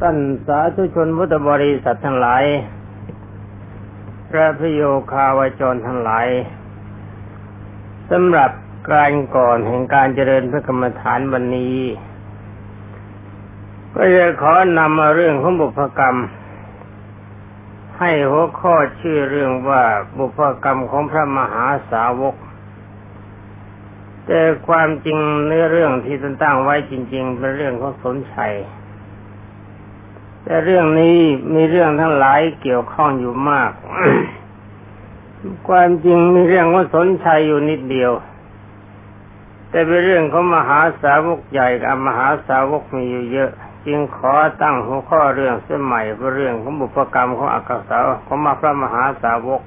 ท่านสาธุชนพุทธบริษัททั้งหลาย พระพโยคาวจรทั้งหลายสำหรับการก่อนแห่งการเจริญพระกรรมฐานวันนี้ ก็จะขอนำมาเรื่องของบุพกรรม ให้หัวข้อชื่อเรื่องว่าบุพกรรมของพระมหาสาวก แต่ความจริงเนื้อเรื่องที่ตั้งไว้จริง ๆ เป็นเรื่องของสนชัย แต่เรื่องนี้มีเรื่องทั้งหลายเกี่ยวข้องอยู่มาก ความจริงมีเรื่องว่าสนชัยอยู่นิดเดียว แต่เป็นเรื่องของมหาสาวกใหญ่กับมหาสาวกมีอยู่เยอะ จึงขอตั้งหัวข้อเรื่องเส้นใหม่เป็นเรื่องของบุพกรรมของอักษรของมาพระมหาสาวก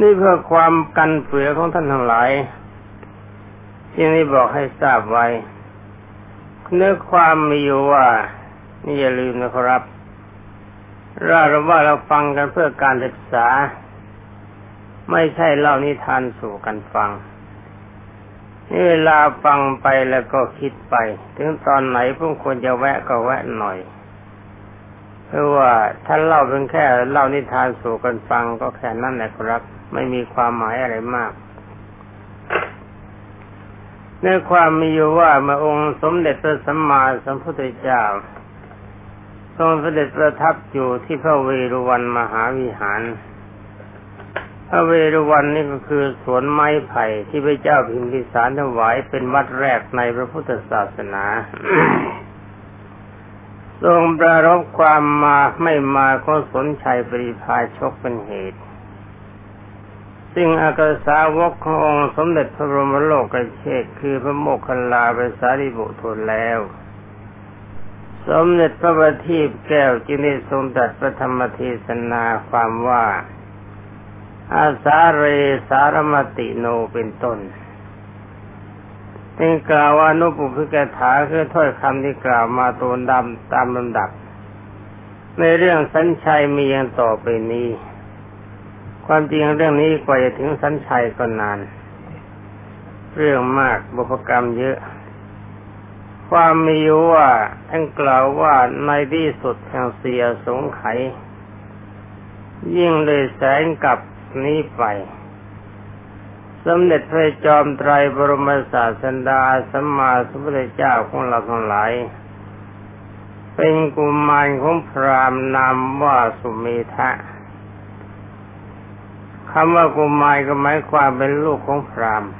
นี่เพื่อความกันเผือของท่านทั้งหลายที่นี้บอกให้ทราบไว้เนื้อความมีอยู่ว่า นี่อย่าลืมนะครับเราเราว่าเราฟังกันเพื่อการศึกษา ไม่ใช่เล่านิทานสู่กันฟังนี่เวลาฟังไปแล้วก็คิดไป ถึงตอนไหนพวกควรจะแวะก็แวะหน่อย เพราะว่าท่านเล่าเป็นแค่เล่านิทานสู่กันฟังก็แค่นั้นแหละครับ ไม่มีความหมายอะไรมากในความมีอยู่ว่าเมื่อองค์สมเด็จพระสัมมาสัมพุทธเจ้า ทรงเสด็จประทับอยู่ที่พระเวรุวันมหาวิหาร พระเวรุวันนี่ก็คือสวนไม้ไผ่ที่พระเจ้าพิมพิสารถวายเป็นวัดแรกในพระพุทธศาสนา ทรงประรบความมาไม่มาของสนชัยปริพาชกเป็นเหตุ ซึ่งอากาสาวกขององค์สมเด็จพระบรมโลกกเชษคือพระโมคคัลลาเปสาริบุตรแล้ว สมเด็จพระบัณฑิตแก้วจึงได้ทรงตัดพระธรรมเทศนาความว่า อาสาเรสารมติโนเป็นต้นเป็นกล่าวว่านุปุพิกถาคือถ้อยคำที่กล่าวมาตัวดำตามลำดับ ในเรื่องสัญชัยมีอย่างต่อไปนี้ ความจริงเรื่องนี้กว่าจะถึงสัญชัยก็นาน เรื่องมากบุพกรรมเยอะ ความมีว่าท่านกล่าวว่าในที่สุดแห่งเสียสงไข ยิ่งเลยแสงกับนี้ไป สมเด็จพระจอมไตรบรมศาสดาสัมมาสัมพุทธเจ้าของเราทั้งหลาย เป็นกุมารของพรามนามว่าสุเมธะคำว่ากุมารก็หมายความเป็นลูกของพรามณ์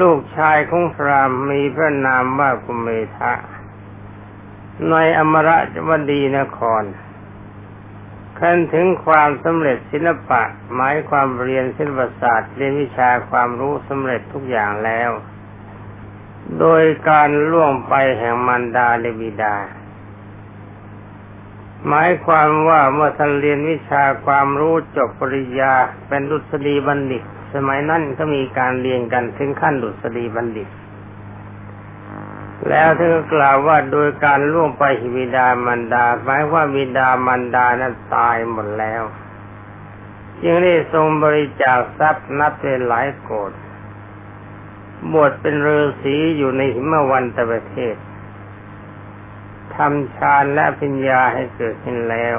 ลูกชายของพรามมีพระนามว่ากุเมทะ ในอมรจวดีนครขั้นถึงความสำเร็จศิลปะ หมายความเรียนศิลปศาสตร์เรียนวิชาความรู้สำเร็จทุกอย่างแล้ว โดยการล่วงไปแห่งมันดาเลบิดา หมายความว่าเมื่อท่านเรียนวิชาความรู้จบปริญญาเป็นดุษฎีบัณฑิต สมัยนั้นก็มีการเรียนกันถึงขั้นดุษฎีบัณฑิต แล้วท่านก็กล่าวว่าโดยการล่วงไปหิวิดามันดาหมายว่าวิดามันดานั้นตายหมดแล้ว จึงได้ทรงบริจาคทรัพย์นับเป็นหลายโกดบวชเป็นฤาษีอยู่ในหิมวันตประเทศทำฌานและปัญญาให้เกิดขึ้นแล้ว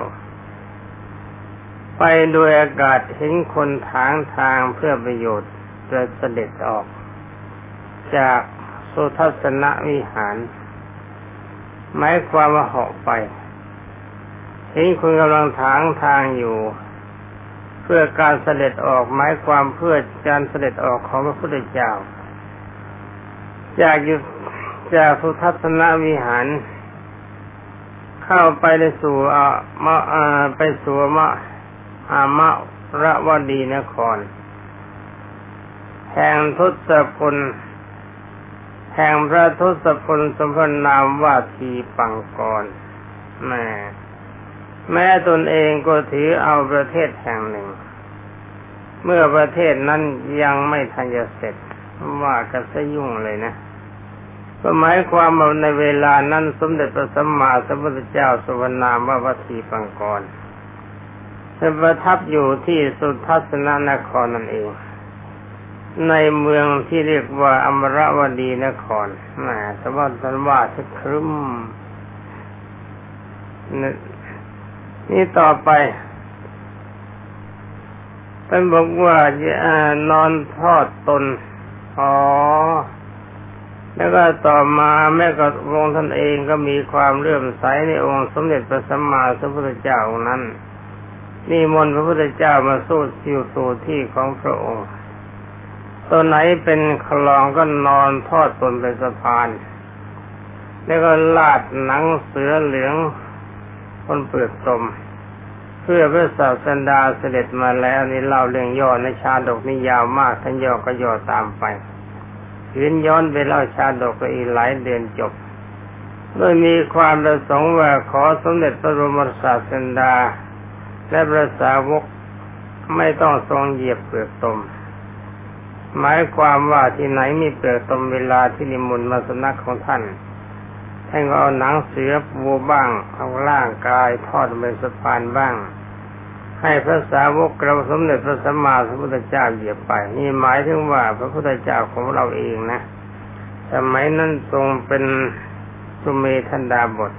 ไปโดยอากาศเห็นคนทางทางเพื่อประโยชน์จะเสด็จออก จากสุทัศนวิหาร หมายความว่าเหาะไป เห็นคนกำลังทางทางอยู่ เพื่อการเสด็จออกหมายความเพื่อการเสด็จออกของพระพุทธเจ้า จากอยู่จากสุทัศนวิหาร เข้าไปในสู่อ่ามาอ่าไปสู่มะ อามะระวดีนคร แห่งทุตพลแห่งพระทุตพลสมพนามว่าทีปังกรแม่แม้ตนเองก็ถือเอาประเทศแห่งหนึ่ง เมื่อประเทศนั้นยังไม่ทันจะเสร็จว่ากันซะยุ่งเลยนะก็หมายความว่าในเวลานั้นสมเด็จพระสัมมาสัมพุทธเจ้าสวรนามว่าวัตถีปังกร ประทับอยู่ที่สุทัศนนครนั่นเอง ในเมืองที่เรียกว่าอมรวดีนครแหมแต่ว่าสันว่าสักครึมนี่ต่อไปท่านบอกว่าจะนอนทอดตน อ๋อ แล้วก็ต่อมาแม่ก็องค์ท่านเองก็มีความเลื่อมใสในองค์สมเด็จพระสัมมาสัมพุทธเจ้านั้น นี่มนพระพุทธเจ้ามาสู้สิวสู่ที่ของพระองค์ ตัวไหนเป็นคลองก็นอนทอดตนเป็นสะพาน แล้วก็ลาดหนังเสือเหลืองคนเปลือกตม เพื่อพระศาสดาเสด็จมาแล้วนี่เล่าเรื่องย่อในชาดกนี่ยาวมากท่านย่อก็ย่อตามไปยืนย้อนไปเล่าชาดกก็อีกหลายเดือนจบโดยมีความประสงค์ว่าขอสมเด็จพระบรมศาสดา และพระสาวกไม่ต้องทรงเหยียบเปลือกตม หมายความว่าที่ไหนมีเปลือกตมเวลาที่นิมนต์มาสนักของท่านท่านก็เอาหนังเสือปูบ้าง เอาร่างกายทอดเป็นสะพานบ้าง ให้พระสาวกเราสมเด็จพระสัมมาสัมพุทธเจ้าเหยียบไป นี่หมายถึงว่าพระพุทธเจ้าของเราเองนะสมัยนั้นทรงเป็นสุเมธันดาบท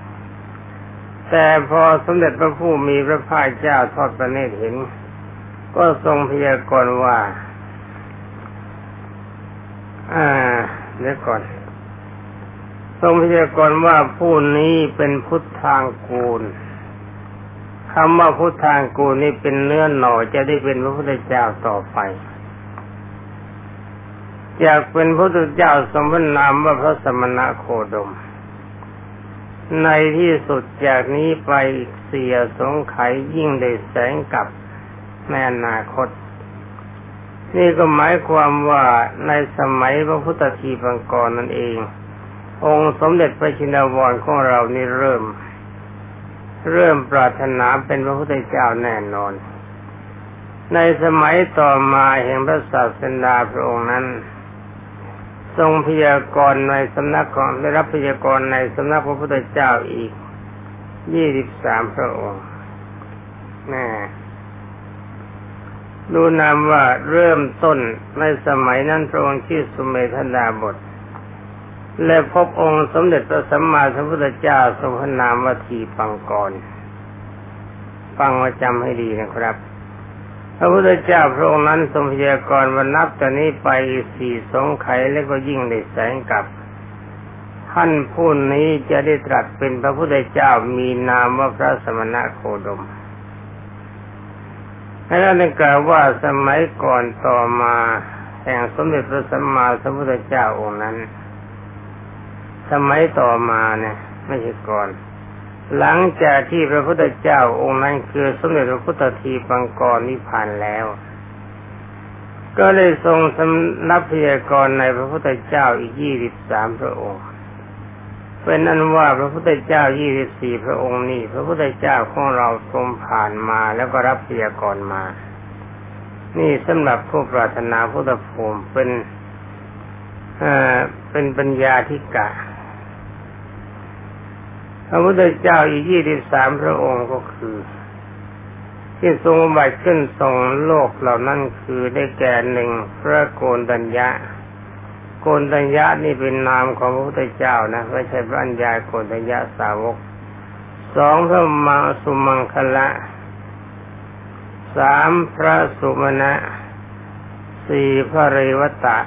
แต่พอสมเด็จพระผู้มีพระภาคเจ้าทอดพระเนตรเห็น ก็ทรงพยากรณ์ว่า อ่าเดี๋ยวก่อน ทรงพยากรณ์ว่าผู้นี้เป็นพุทธทางกูลคำว่าพุทธทางกูลนี่เป็นเนื้อหน่อจะได้เป็นพระพุทธเจ้าต่อไปอยากเป็นพระพุทธเจ้าสมณนามว่าพระสมณะโคดม ในที่สุดจากนี้ไปเสียสงไขยิ่งได้แสงกับในอนาคต นี่ก็หมายความว่าในสมัยพระพุทธทีปังกรนั่นเอง องค์สมเด็จพระชินวรของเรานี่เริ่ม เริ่มปรารถนาเป็นพระพุทธเจ้าแน่นอน ในสมัยต่อมาแห่งพระศาสดาพระองค์นั้น ทรงพยากรณ์ในสำนักของได้รับพยากรณ์ในสำนักพระพุทธเจ้าอีกยี่สิบสามพระองค์แน่ดูนามว่าเริ่มต้นในสมัยนั้นพระองค์ชื่อสุเมธดาบท และพบองค์สมเด็จพระสัมมาสัมพุทธเจ้าทรงพนามว่าทีปังกร ฟังมาจำให้ดีนะครับ พระพุทธเจ้าพระองค์นั้นทรงพยากรณ์วันนับจากนี้ไปสี่สงไขและก็ยิ่งได้แสงกับ ท่านผู้นี้จะได้ตรัสเป็นพระพุทธเจ้ามีนามว่าพระสมณะโคดมและนั่นกล่าวว่าสมัยก่อนต่อมาแห่งสมเด็จพระสัมมาสัมพุทธเจ้าองค์นั้น สมัยต่อมาเนี่ยไม่ใช่ก่อน หลังจากที่พระพุทธเจ้าองค์นั้นคือสมเด็จพระพุทธทีปังกรนิพพานแล้ว ก็เลยทรงสำนับพยากรในพระพุทธเจ้าอีกยี่สิบสามพระองค์ เป็นนั้นว่าพระพุทธเจ้ายี่สิบสี่พระองค์นี้ พระพุทธเจ้าของเราทรงผ่านมาแล้วก็รับพยากรมา นี่สำหรับผู้ปรารถนาพุทธภูมิเป็นเป็นปัญญาธิกะ พระพุทธเจ้าอีกยี่สิบสามพระองค์ก็คือ ที่ทรงบัติขึ้นทรงโลกเหล่านั้นคือได้แก่หนึ่งพระโกนตัญญะ โกนตัญญะนี่เป็นนามของพระพุทธเจ้านะไม่ใช่พระัญญาโกนตัญญะสาวกสองพระมังสุมังคละสามพระสุมณะสี่พระเรวตะ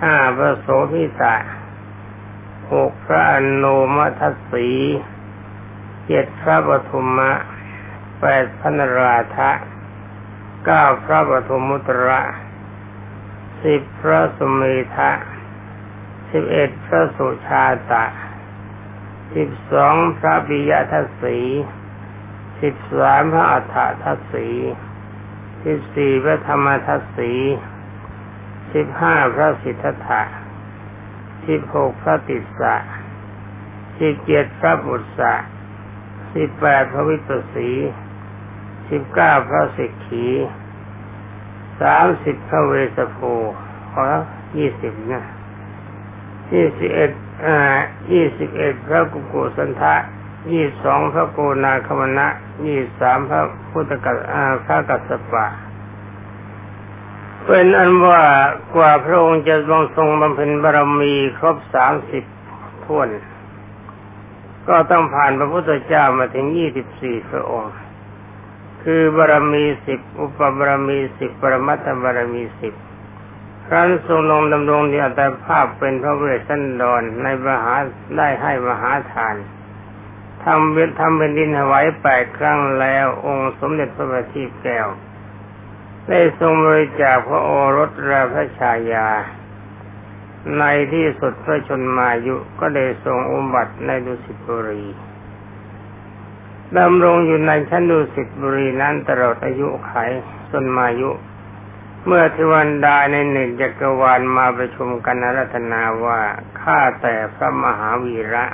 ห้าพระโสพิตะ หกพระอนุมัตสีเจ็ดพระปฐุมะแปดพระนราธะเก้าพระปฐุมุตระสิบพระสุเมธะสิบเอ็ดพระสุชาตะสิบสองพระปิยทัศสีสิบสามพระอัฏฐทัศสีสิบสี่พระธรรมทัศสีสิบห้าพระสิทธัตถะ สิบหกพระติสสะสิบเจ็ดพระบุตรสะสิบแปดพระวิปัสสีสิบเก้าพระสิกขีสามสิบพระเวสโภขอยี่สิบนะยี่สิบเอ็ดอ่ายี่สิบเอ็ดพระกุกุสันทะยี่สองพระโกนาคมณะยี่สามพระพุทธกัสพระกัสสปะ เป็นอันว่ากว่าพระองค์จะทรงทรงบำเพ็ญบารมีครบสามสิบท้วน ก็ต้องผ่านพระพุทธเจ้ามาถึงยี่สิบสี่พระองค์ คือบารมีสิบอุปบารมีสิบปรมัตถบารมีสิบครั้นทรงลงดำรงที่อัตภาพเป็นพระเวสสันดรในมหาได้ให้มหาทานทำเวททำเป็นดินถวายแปดครั้งแล้วองค์สมเด็จพระบัณฑิตแก้ว ได้ทรงบริจาคพระโอรสและพระชายา ในที่สุดพระชนมายุก็ได้ทรงอุบัติในดุสิตบุรีดำรงอยู่ในชั้นดุสิตบุรีนั้นตลอดอายุไขชนมายุ เมื่อทวันดาในหนึ่งจักรวาลมาประชุมกันรัตนาว่าข้าแต่พระมหาวีระ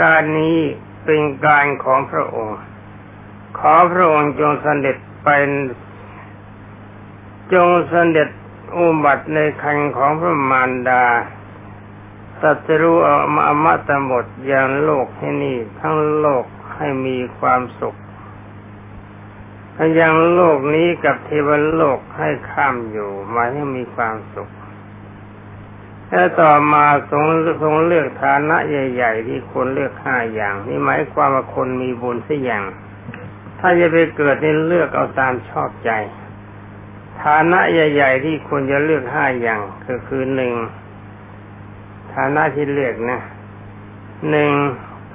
การนี้เป็นการของพระองค์ ขอพระองค์จงเสด็จ เป็นจงเสด็จอุบัติในคันของพระมารดาตัสรู้อมตะหมดอย่างโลกให้นี่ทั้งโลกให้มีความสุขยังโลกนี้กับเทวโลกให้ข้ามอยู่มาให้มีความสุขแล้วต่อมาทรงทรงเลือกฐานะใหญ่ ๆ ที่คนเลือกห้าอย่าง นี่หมายความว่าคนมีบุญสักอย่าง ถ้าจะไปเกิดนี่เลือกเอาตามชอบใจ ฐานะใหญ่ ๆ ที่ควรจะเลือกห้าอย่างก็คือหนึ่งฐานะที่เลือกนะหนึ่ง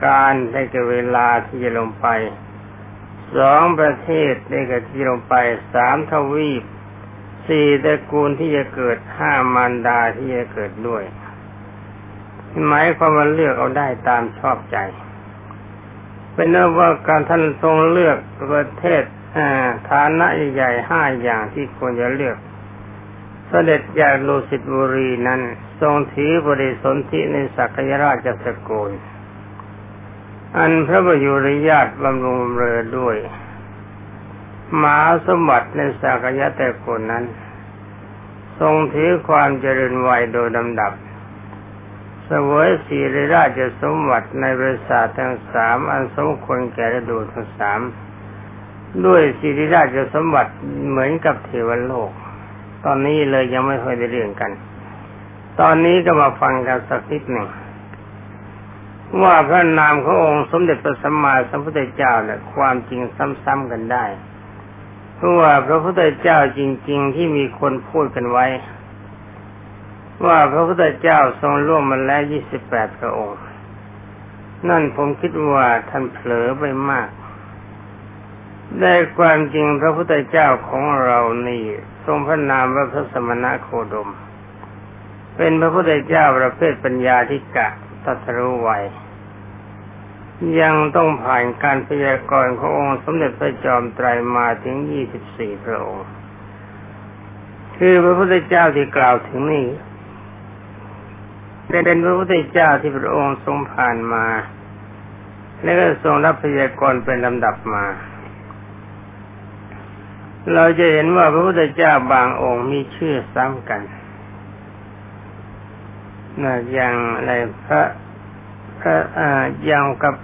การได้กับเวลาที่จะลงไปสองประเทศได้กับที่ลงไปสามทวีปสี่ตระกูลที่จะเกิดห้ามารดาที่จะเกิดด้วยหมายความว่าเลือกเอาได้ตามชอบใจ เป็นนว่าการท่านทรงเลือกประเทศฐานะใหญ่ห้าอย่างที่ควรจะเลือกเสด็จจากโลสิตบุรีนั้น ทรงถือบริสนธิในสักยราชสกุลอันพระบรยุรญาติบำรุงเรือด้วยหมาสมบัติในสากยะแต่คนนั้น ทรงถือความเจริญวัยโดยลำดับ สวยสีริราชสมบัติในบริษัททั้งสามอันสมควรแก่ฤดูทั้งสามด้วยสีราชสมบัติเหมือนกับเทวโลก ตอนนี้เลยยังไม่ค่อยได้เรื่องกัน ตอนนี้ก็มาฟังกันสักนิดหนึ่งว่าพระนามขององค์สมเด็จพระสัมมาสัมพุทธเจ้าเนี่ยความจริงซ้ำๆกันได้เพราะว่าพระพุทธเจ้าจริง ๆ ที่มีคนพูดกันไว้ ว่าพระพุทธเจ้าทรงร่วมมาแล้วยี่สิบแปดพระองค์ นั่นผมคิดว่าท่านเผลอไปมาก ได้ความจริงพระพุทธเจ้าของเรานี่ ทรงพระนามว่าพระสมณะโคดม เป็นพระพุทธเจ้าประเภทปัญญาธิกะตัสรู้ไวยังต้องผ่านการพยากรณ์ขององค์สมเด็จพระจอมไตรมาถึงยี่สิบสี่พระองค์ คือพระพุทธเจ้าที่กล่าวถึงนี้ เป็นพระพุทธเจ้าที่พระองค์ทรงผ่านมา และก็ทรงรับพยากรณ์เป็นลำดับมา เราจะเห็นว่าพระพุทธเจ้าบางองค์มีชื่อซ้ำกันนะอย่างอะไรพระพระอ่าอย่างกับ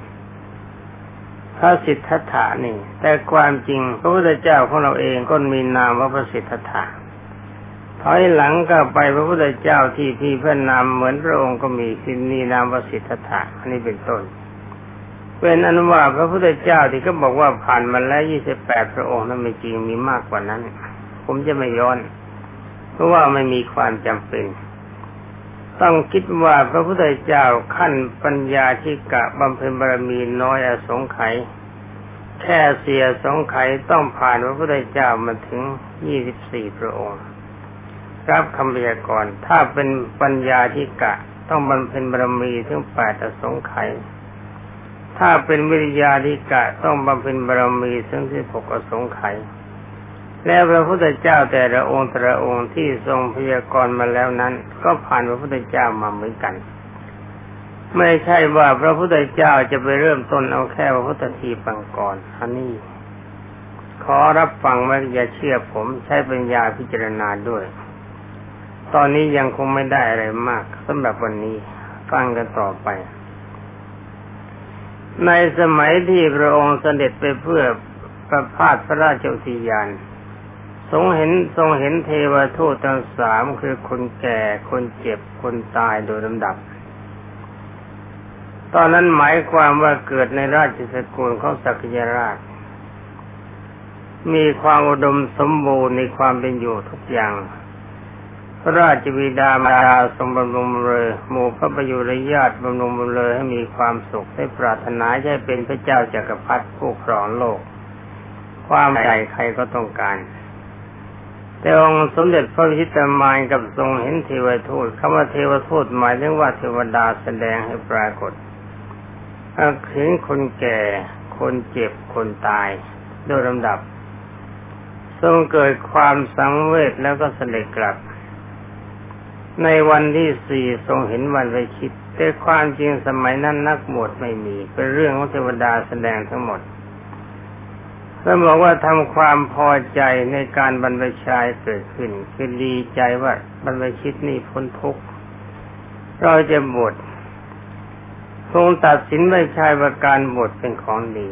พระสิทธัตถานี่ แต่ความจริงพระพุทธเจ้าของเราเองก็มีนามว่าพระสิทธัตถะ ถอยหลังก็ไปพระพุทธเจ้าที่ที่พระนามเหมือนพระองค์ก็มีคือมีนามวสิทธัตถะอันนี้เป็นต้นเป็นอนุว่าพระพุทธเจ้าที่ก็บอกว่าผ่านมาแล้วยี่สิบแปดพระองค์นั้นไม่จริงมีมากกว่านั้น ผมจะไม่ย้อน เพราะว่าไม่มีความจำเป็น ต้องคิดว่าพระพุทธเจ้าขั้นปัญญาที่กะบำเพ็ญบารมีน้อยอสงไขยแค่เสียสงไขยต้องผ่านพระพุทธเจ้ามาถึงยี่สิบสี่พระองค์ รับคำพยากรณ์ถ้าเป็นปัญญาที่กะ ต้องบำเพ็ญบารมีถึงแปดอสงไขยถ้าเป็นวิริยาธิกะต้องบำเพ็ญบารมีถึงที่หกอสงไขยแล้วพระพุทธเจ้าแต่ละองค์แต่ละองค์ที่ทรงพยากรณ์มาแล้วนั้น ก็ผ่านพระพุทธเจ้ามาเหมือนกัน ไม่ใช่ว่าพระพุทธเจ้าจะไปเริ่มต้นเอาแค่พระพุทธทีปังก่อนอันนี้ขอรับฟังไว้อย่าเชื่อผมใช้ปัญญาพิจารณาด้วย ตอนนี้ยังคงไม่ได้อะไรมากสำหรับวันนี้ฟังกันต่อไป ในสมัยที่พระองค์เสด็จไปเพื่อประพาสพระราชอุทยานทรงเห็นทรงเห็นเทวทูตทั้งสามคือคนแก่คนเจ็บคนตายโดยลำดับ ตอนนั้นหมายความว่าเกิดในราชสกุลของสักยราช มีความอุดมสมบูรณ์ในความเป็นอยู่ทุกอย่าง พระราชบิดามารดาทรงบำรุงเลยหมู่พระประยุรญาติบำรุงบำเลยให้มีความสุขให้ปรารถนาให้เป็นพระเจ้าจากักรพรรดิผู้ครองโลก ความใหญ่ใครก็ต้องการ แต่องค์สมเด็จพระพิตามายกับทรงเห็นเทวทูตคำว่าเทวทูตหมายถึงว่าเทวดาแสดงให้ปรากฏเห็นคนแก่ คนเจ็บคนตาย โดยลำดับ ทรงเกิดความสังเวชแล้วก็เสด็จกลับ ในวันที่สี่ทรงเห็นวันไปคิด แต่ความจริงสมัยนั้นนักหมวดไม่มี เป็นเรื่องของเทวดาแสดงทั้งหมดแล้วบอกว่าทำความพอใจในการบรรพชายเกิดขึ้น คือดีใจว่าบรรพชิตนี่พ้นทุกข์เราจะบวชทรงตัดสินไม่ชายว่าการบวชเป็นของดี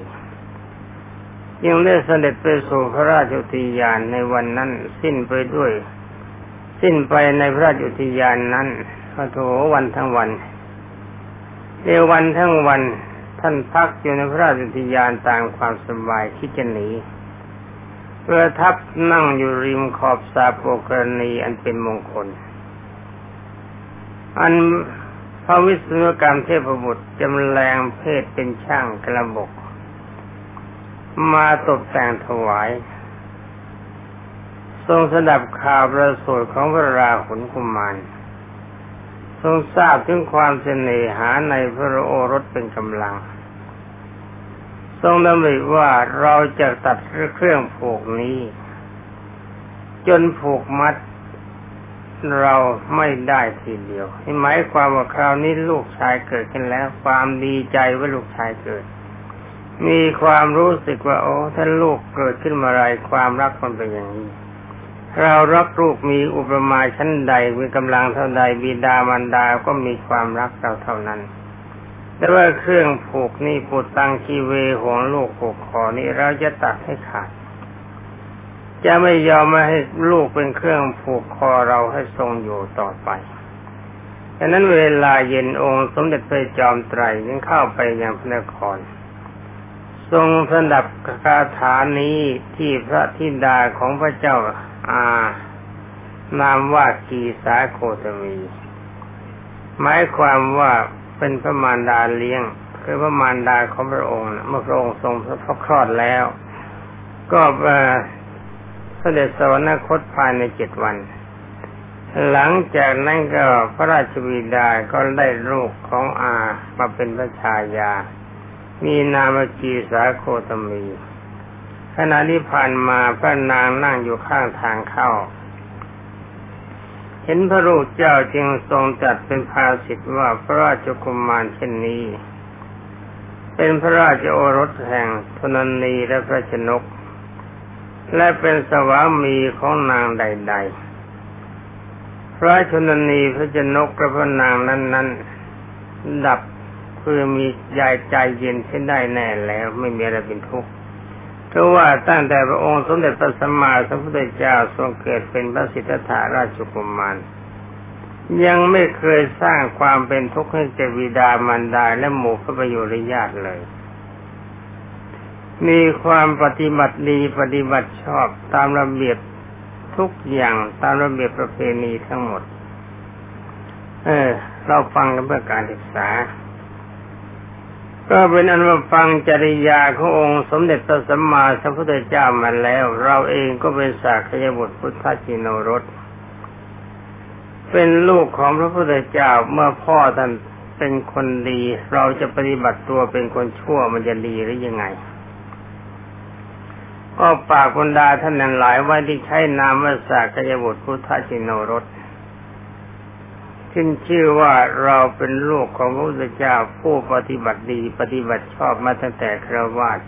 ยังได้เสด็จไปสู่พระราชอุทยานในวันนั้นสิ้นไปด้วย สิ้นไปในพระราชอุทยานนั้นพระโถวันทั้งวันเอวันทั้งวันท่านพักอยู่ในพระราชอุทยานตามความสบายคิดจะหนีเพื่อทับนั่งอยู่ริมขอบสาโปกรณีอันเป็นมงคล อันพระวิศนุกรรมเทพบุตรจำแรงเพศเป็นช่างกระบก มาตกแต่งถวาย ทรงสดับข่าวประสูติของพระราหุลกุมาร ทรงทราบถึงความเสน่หาในพระโอรสเป็นกำลัง ทรงดำริว่าเราจะตัดเครื่องผูกนี้ จนผูกมัดเราไม่ได้ทีเดียวหมายความว่าคราวนี้ลูกชายเกิดขึ้นแล้ว ความดีใจว่าลูกชายเกิด มีความรู้สึกว่า โอ้ถ้าลูกเกิดขึ้นมาไรความรักมันเป็นอย่างนี้ เรารักลูกมีอุปมาชั้นใดมีกำลังเท่าใดบิดามารดาก็มีความรักเราเท่านั้น แต่ว่าเครื่องผูกนี่ปูตังคีเวห่วงลูกผูกคอนี่เราจะตัดให้ขาด จะไม่ยอมมาให้ลูกเป็นเครื่องผูกคอเราให้ทรงอยู่ต่อไปดังนั้นเวลาเย็นองค์สมเด็จพระจอมไตรยังเข้าไปยังพระนคร ทรงสดับคาถานี้ที่พระธิดาของพระเจ้า อา นามว่ากีสาโคตมีหมายความว่าเป็นพระมารดาเลี้ยง คือพระมารดาของพระองค์เมื่อพระองค์ทรงพระคลอดแล้ว ก็เสด็จสวรรคตภายในเจ็ดวัน หลังจากนั้นก็พระราชบิดาก็ได้ลูกของอามาเป็นพระชายา มีนามกีสาโคตมี ขณะที่ผ่านมาพระนางนั่งอยู่ข้างทางเข้า เห็นพระรูปเจ้าจึงทรงจัดเป็นภาสิทธ์ว่าพระราชกุมารเช่นนี้ เป็นพระราชโอรสแห่งธนนีและพระชนก และเป็นสวามีของนางใด ๆ พระชนนีพระชนกกระพนางนั้น ๆ ดับคือมีใจใจเย็นเช่นได้แน่แล้วไม่มีอะไรเป็นทุกข์ เพราะว่าตั้งแต่พระองค์สมเด็จพระสัมมาสัมพุทธเจ้าทรงเกิดเป็นพระสิทธัตถาราชกุมารยังไม่เคยสร้างความเป็นทุกข์ให้แก่วิดามารดาและหมู่พระประโยชน์ญาติเลย มีความปฏิบัติดีปฏิบัติชอบตามระเบียบทุกอย่างตามระเบียบประเพณีทั้งหมด เออ เราฟังกันเพื่อการศึกษา ก็เป็นอันว่าฟังจริยาขององค์สมเด็จพระสัมมาสัมพุทธเจ้ามาแล้ว เราเองก็เป็นสากยบุตรพุทธจินรสเป็นลูกของพระพุทธเจ้าเมื่อพ่อท่านเป็นคนดี เราจะปฏิบัติตัวเป็นคนชั่วมันจะดีหรือยังไงก็ปากคนดาท่านนั้นหลายว่าที่ใช้นามว่าสากยบุตรพุทธจินรส ขึ้นชื่อว่าเราเป็นลูกของพระพุทธเจ้าผู้ปฏิบัติดีปฏิบัติชอบมาตั้งแต่คราวาส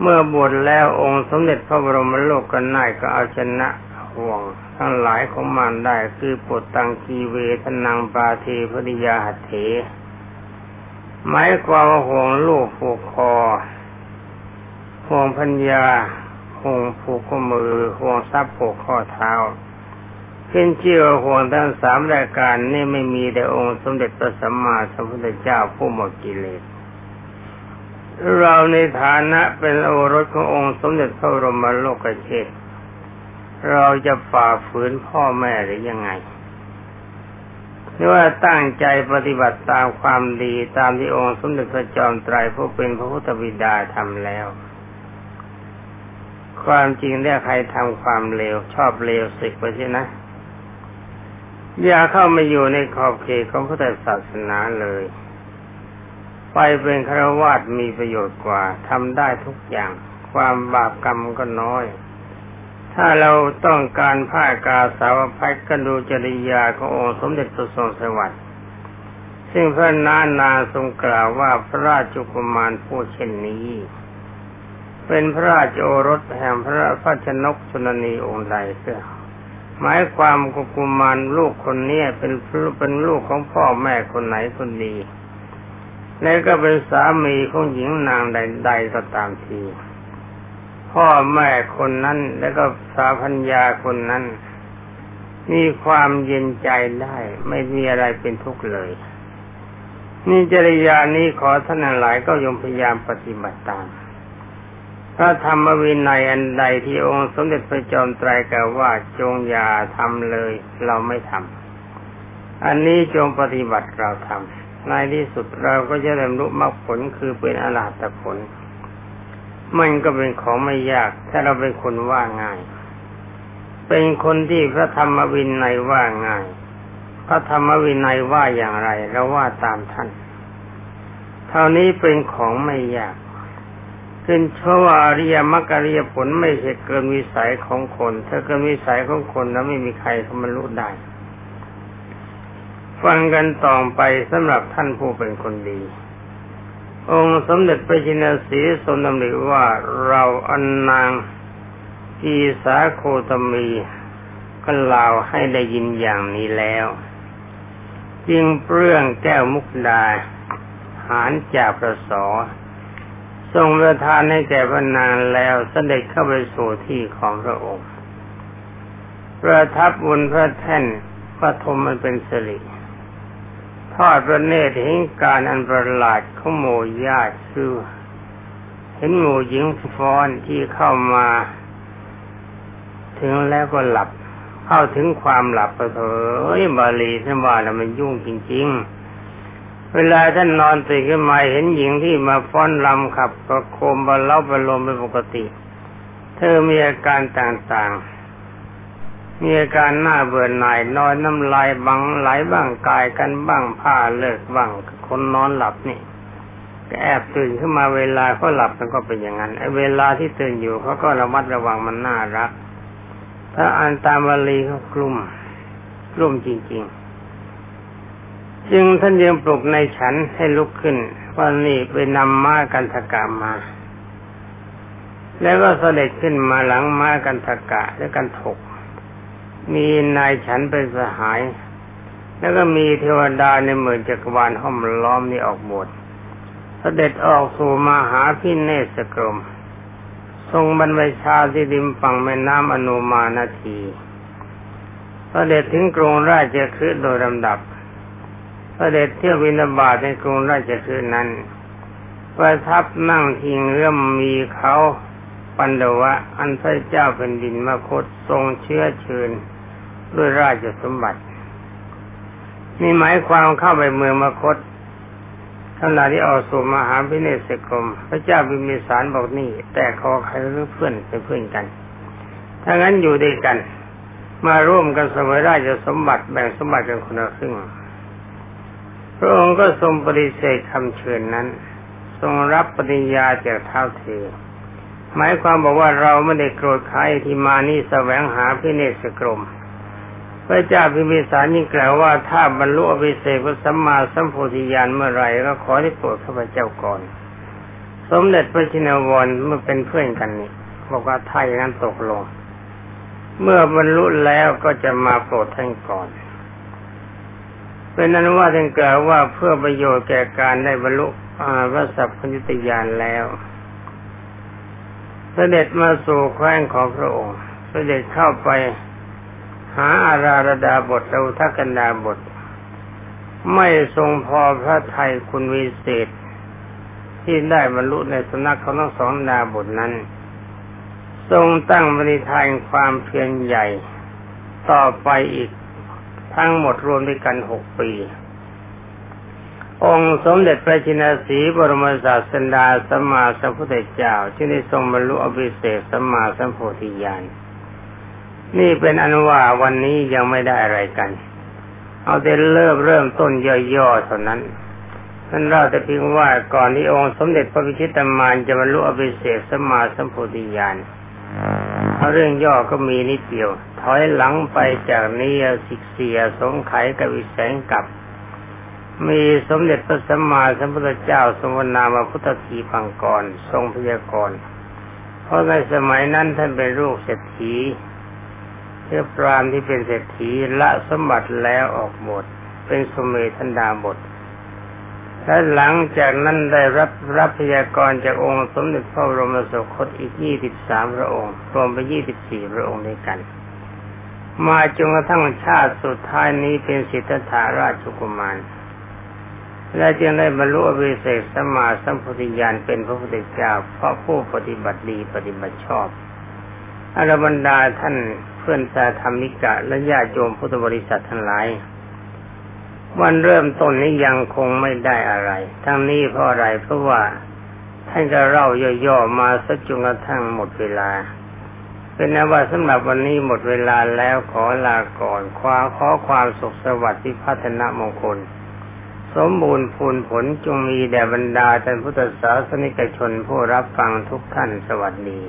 เมื่อบวชแล้วองค์สมเด็จพระบรมโลกกันายก็เอาชนะห่วงทั้งหลายของมันได้คือปดตังคีเวทนังปาเทภริยาหัตเถหมายความว่าห่วงลูกผูกคอห่วงพัญญาห่วงผูกข้อมือห่วงทรัพย์ผูกข้อเท้า ขึ้นชื่อห่วงทั้งสามรายการนี่ไม่มีแต่องค์สมเด็จพระสัมมาสัมพุทธเจ้าผู้หมดกิเลส เราในฐานะเป็นโอรสขององค์สมเด็จพระบรมโลกเชษเราจะฝ่าฝืนพ่อแม่หรือยังไงหรือว่าตั้งใจปฏิบัติตามความดีตามที่องค์สมเด็จพระจอมไตรผู้เป็นพระพุทธบิดาทำแล้ว ความจริงเรียใครทำความเลวชอบเลวสิกไปใช่นะ อย่าเข้ามาอยู่ในขอบเขตของพุทธศาสนาเลย ไปเป็นครวาสมีประโยชน์กว่าทำได้ทุกอย่าง ความบาปกรรมก็น้อย ถ้าเราต้องการผ้ากาสาวพัดก็ดูจริยาขององค์สมเด็จพระทรงสวัสดิ์ซึ่งพระนานาทรงกล่าวว่าพระราชกุมารผู้เช่นนี้ เป็นพระราชโอรสแห่งพระราชนกสุนนีองค์ใดเสีย หมายความกุมารลูกคนนี้เป็นเป็นลูกของพ่อแม่คนไหนคนดี และก็เป็นสามีของหญิงนางใดๆก็ตามที พ่อแม่คนนั้นแล้วก็สาพัญญาคนนั้น มีความเย็นใจได้ ไม่มีอะไรเป็นทุกข์เลย นี่จริยานี้ขอท่านหลายก็ยมพยายามปฏิบัติตาม พระธรรมวินัยอันใดที่องค์สมเด็จพระจอมไตรกล่าวว่าจงอย่าทำเลย เราไม่ทำอันนี้จงปฏิบัติเราทำในที่สุดเราก็จะได้รู้มรรคผลคือเป็นอรหัตผล มันก็เป็นของไม่ยาก ถ้าเราเป็นคนว่าง่าย เป็นคนที่พระธรรมวินัยว่าง่าย พระธรรมวินัยว่าอย่างไรเราว่าตามท่านเท่านี้เป็นของไม่ยาก ขึ้นเพราะว่าอริยมรรคอริยผลไม่ใช่เกินวิสัยของคน ถ้าเกินวิสัยของคนแล้วไม่มีใครเขามารู้ได้ ฟังกันต่อไปสำหรับท่านผู้เป็นคนดี องค์สมเด็จพระจินสีทรงดำริว่าเราอันนางกีสาโคตมีก็ล่าให้ได้ยินอย่างนี้แล้ว จึงเปลื้องแก้วมุกดาหารจากประสอ ทรงประทานให้แก่พระนางแล้วเสด็จเข้าไปสู่ที่ของพระองค์ ประทับบนพระแท่นพระธมมันเป็นสิริทอดพระเนตรเห็นการอันประหลาดของโมญาติคือเห็นหมู่หญิงฟ้อนที่เข้ามา ถึงแล้วก็หลับ เข้าถึงความหลับไปเถอะบาลีท่านว่าแล้วมันยุ่งจริง ๆ เวลาท่านนอนตื่นขึ้นมาเห็นหญิงที่มาฟ้อนลำขับประโคมบาเล่าบาลมเป็นปกติ เธอมีอาการต่างๆ มีอาการหน้าเบื่อหน่ายนอนน้ำลายบังไหลบ้างกายกันบ้างผ้าเลิกบ้างคนนอนหลับนี่ก็แอบตื่นขึ้นมาเวลาเขาหลับมันก็เป็นอย่างนั้นไอ้เวลาที่ตื่นอยู่เขาก็ระมัดระวังมันน่ารัก ถ้าอ่านตามวลีเขากลุ่มกลุ่มจริง ๆ จึงท่านยังปลุกในฉันให้ลุกขึ้นว่านี่ไปนำม้ากันทกามา แล้วก็เสด็จขึ้นมาหลังม้ากันทกะและกันถก มีนายฉันเป็นสหาย แล้วก็มีเทวดาในหมื่นจักรวาลห้อมล้อมนี่ออกบวชเสด็จออกสู่มาหาพิเนสกรม ทรงบรรพชาที่ริมฝั่งแม่น้ำอนุมานาทีเสด็จถึงกรุงราชคฤห์โดยลำดับ เสด็จเที่ยววินาบาตในกรุงราชคฤห์นั้นประทับนั่งทิงเรื่อมมีเขาปันดวะ อันพระเจ้าเป็นดินมาคตทรงเชื้อเชิญด้วยราชสมบัตินี่หมายความเข้าไปเมืองมคตขณะที่ออกสู่มหาพิเนศกรม พระเจ้าบิมิสารบอกนี่ แต่ขอใครหรือเพื่อนเป็นเพื่อนกัน ถ้างั้นอยู่ด้วยกัน มาร่วมกันสมัยราชสมบัติแบ่งสมบัติกันคนละครึ่ง พระองค์ก็ทรงปฏิเสธคำเชิญนั้น ทรงรับปฏิญาจากเท้าเทหมายความบอกว่าเราไม่ได้โกรธใครที่มานี่แสวงหาพิเนศกรม พระเจ้าพิมิสารยิ่งกล่าวว่าถ้าบรรลุอภิเศกสัมมาสัมโพธิญาณเมื่อไรก็ขอได้โปรดข้าพเจ้าก่อน สมเด็จพระชินวรเมื่อเป็นเพื่อนกันนี่บอกว่าถ้าอย่างนั้นตกลง เมื่อบรรลุแล้วก็จะมาโปรดท่านก่อน เป็นนั้นว่าท่านกล่าวว่าเพื่อประโยชน์แก่การได้บรรลุพระสัพพัญญุตญาณแล้วเสด็จมาสู่แคว้นของพระองค์ เสด็จเข้าไปหาอาราระดาบทเราทักกันดาบท ไม่ทรงพอพระไทยคุณวิเศษ ที่ได้บรรลุในสนักของทั้งสองดาบทนั้น ทรงตั้งบริทานความเพียรใหญ่ ต่อไปอีก ทั้งหมดรวมด้วยกันหกปี องค์สมเด็จพระจินสีบรมศาสดาสัมมาสัมพุทธเจ้าที่ได้ทรงบรรลุอภิเศษสัมมาสัมโพธิญาณนี่เป็นอนุว่าวันนี้ยังไม่ได้อะไรกัน เอาแต่เริ่มเริ่มต้นย่อๆเท่านั้นท่านเล่าแต่เพียงว่าก่อนที่องค์สมเด็จพระพิชิตมารจะบรรลุอภิเศษสัมมาสัมโพธิญาณ เรื่องย่อก็มีนิดเดียว ถอยหลังไปจากนี้สิกเสียสงไขกับวิแสงกับ มีสมเด็จพระสัมมาสัมพุทธเจ้าทรงนามาพุทธทีพังกรทรงพยากรณ์เพราะในสมัยนั้นท่านเป็นลูกเศรษฐีเพื่อปรามที่เป็นเศรษฐีละสมบัติแล้วออกหมด เป็นสมัยทันดาบท และหลังจากนั้นได้รับรับพยากรจากองค์สมเด็จพระบรมสุคตอีกยี่สิบสามพระองค์ รวมไปยี่สิบสี่พระองค์ด้วยกัน มาจนกระทั่งชาติสุดท้ายนี้เป็นสิทธัตถาราชกุมาร และจึงได้บรรลุอภิเศษสมาสัมพุทธญาณเป็นพระพุทธเจ้าเพราะผู้ปฏิบัติดีปฏิบัติชอบอรบรรดาท่านเพื่อนสาธรรมิกะและญาติโยมพุทธบริษัททั้งหลาย วันเริ่มต้นนี้ยังคงไม่ได้อะไร ทั้งนี้เพราะอะไรเพราะว่าท่านก็เล่าย่อๆมาสักจนกระทั่งหมดเวลา เป็นนว่าสำหรับวันนี้หมดเวลาแล้วขอลาก่อนขอขอความสุขสวัสดิ์ที่พัฒนามงคล สมบูรณ์พูนผลจงมีแด่บรรดาท่านพุทธศาสนิกชนผู้รับฟังทุกท่านสวัสดี